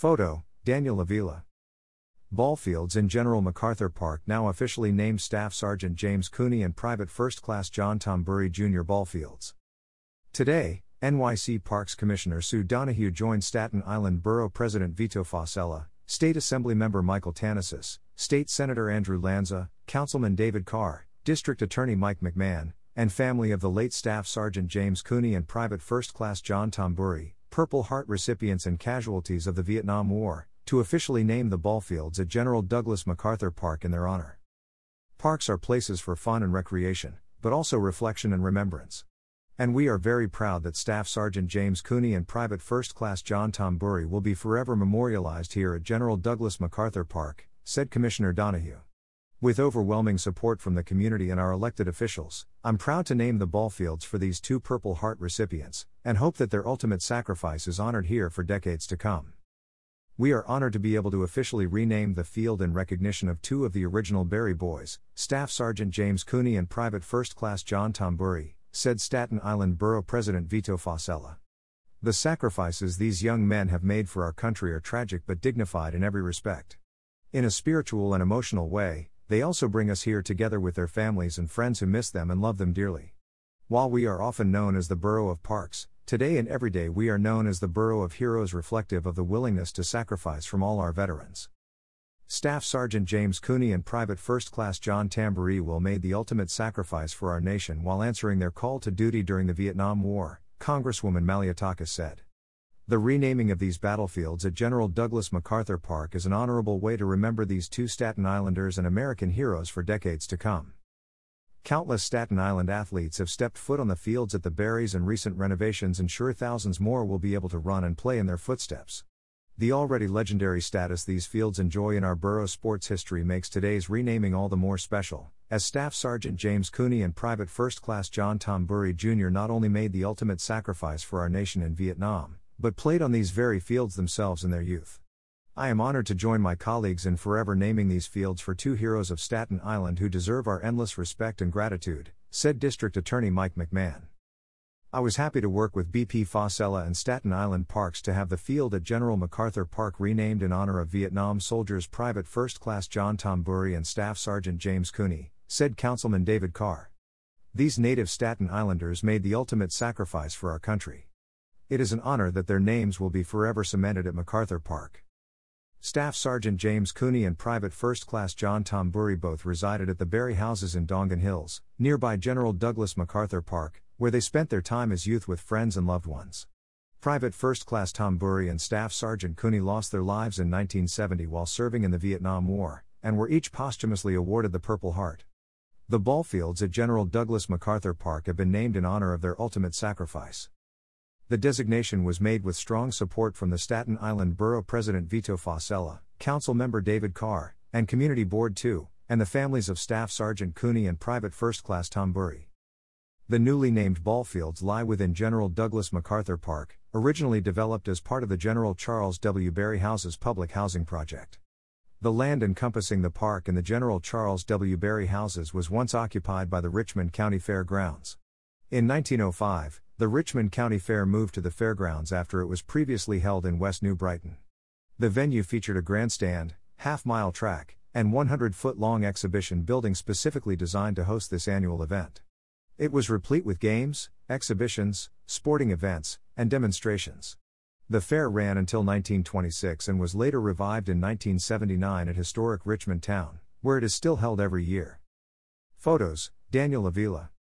Photo Daniel Avila. Ballfields in General MacArthur Park now officially named Staff Sergeant James Cooney and Private First Class John Tombury Jr. Ballfields. Today, NYC Parks Commissioner Sue Donoghue joined Staten Island Borough President Vito Fossella, State Assembly Member Michael Tannousis, State Senator Andrew Lanza, Councilman David Carr, District Attorney Mike McMahon, and family of the late Staff Sergeant James Cooney and Private First Class John Tombury, Purple Heart recipients and casualties of the Vietnam War, to officially name the ballfields at General Douglas MacArthur Park in their honor. Parks are places for fun and recreation, but also reflection and remembrance. And we are very proud that Staff Sergeant James Cooney and Private First Class John Tombury will be forever memorialized here at General Douglas MacArthur Park, said Commissioner Donoghue. With overwhelming support from the community and our elected officials, I'm proud to name the ballfields for these two Purple Heart recipients, and hope that their ultimate sacrifice is honored here for decades to come. We are honored to be able to officially rename the field in recognition of two of the original Berry Boys, Staff Sergeant James Cooney and Private First Class John Tombury, said Staten Island Borough President Vito Fossella. The sacrifices these young men have made for our country are tragic but dignified in every respect. In a spiritual and emotional way, they also bring us here together with their families and friends who miss them and love them dearly. While we are often known as the Borough of Parks, Today and every day we are known as the Borough of Heroes reflective of the willingness to sacrifice from all our veterans. Staff Sergeant James Cooney and Private First Class John Tambury will made the ultimate sacrifice for our nation while answering their call to duty during the Vietnam War, Congresswoman Malliotakis said. The renaming of these battlefields at General Douglas MacArthur Park is an honorable way to remember these two Staten Islanders and American heroes for decades to come. Countless Staten Island athletes have stepped foot on the fields at the Berries, and recent renovations ensure thousands more will be able to run and play in their footsteps. The already legendary status these fields enjoy in our borough sports history makes today's renaming all the more special, as Staff Sergeant James Cooney and Private First Class John Tombury Jr. not only made the ultimate sacrifice for our nation in Vietnam, but played on these very fields themselves in their youth. I am honored to join my colleagues in forever naming these fields for two heroes of Staten Island who deserve our endless respect and gratitude, said District Attorney Mike McMahon. I was happy to work with BP Fossella and Staten Island Parks to have the field at General MacArthur Park renamed in honor of Vietnam soldiers Private First Class John Tombury and Staff Sergeant James Cooney, said Councilman David Carr. These native Staten Islanders made the ultimate sacrifice for our country. It is an honor that their names will be forever cemented at MacArthur Park. Staff Sergeant James Cooney and Private First Class John Tombury both resided at the Berry Houses in Dongan Hills, nearby General Douglas MacArthur Park, where they spent their time as youth with friends and loved ones. Private First Class Tombury and Staff Sergeant Cooney lost their lives in 1970 while serving in the Vietnam War, and were each posthumously awarded the Purple Heart. The ballfields at General Douglas MacArthur Park have been named in honor of their ultimate sacrifice. The designation was made with strong support from the Staten Island Borough President Vito Fossella, Council Member David Carr, and Community Board 2, and the families of Staff Sergeant Cooney and Private First Class Tombury. The newly named ballfields lie within General Douglas MacArthur Park, originally developed as part of the General Charles W. Berry Houses public housing project. The land encompassing the park and the General Charles W. Berry Houses was once occupied by the Richmond County Fairgrounds. In 1905, the Richmond County Fair moved to the fairgrounds after it was previously held in West New Brighton. The venue featured a grandstand, half mile track, and 100 foot long exhibition building specifically designed to host this annual event. It was replete with games, exhibitions, sporting events, and demonstrations. The fair ran until 1926 and was later revived in 1979 at historic Richmond Town, where it is still held every year. Photos Daniel Avila.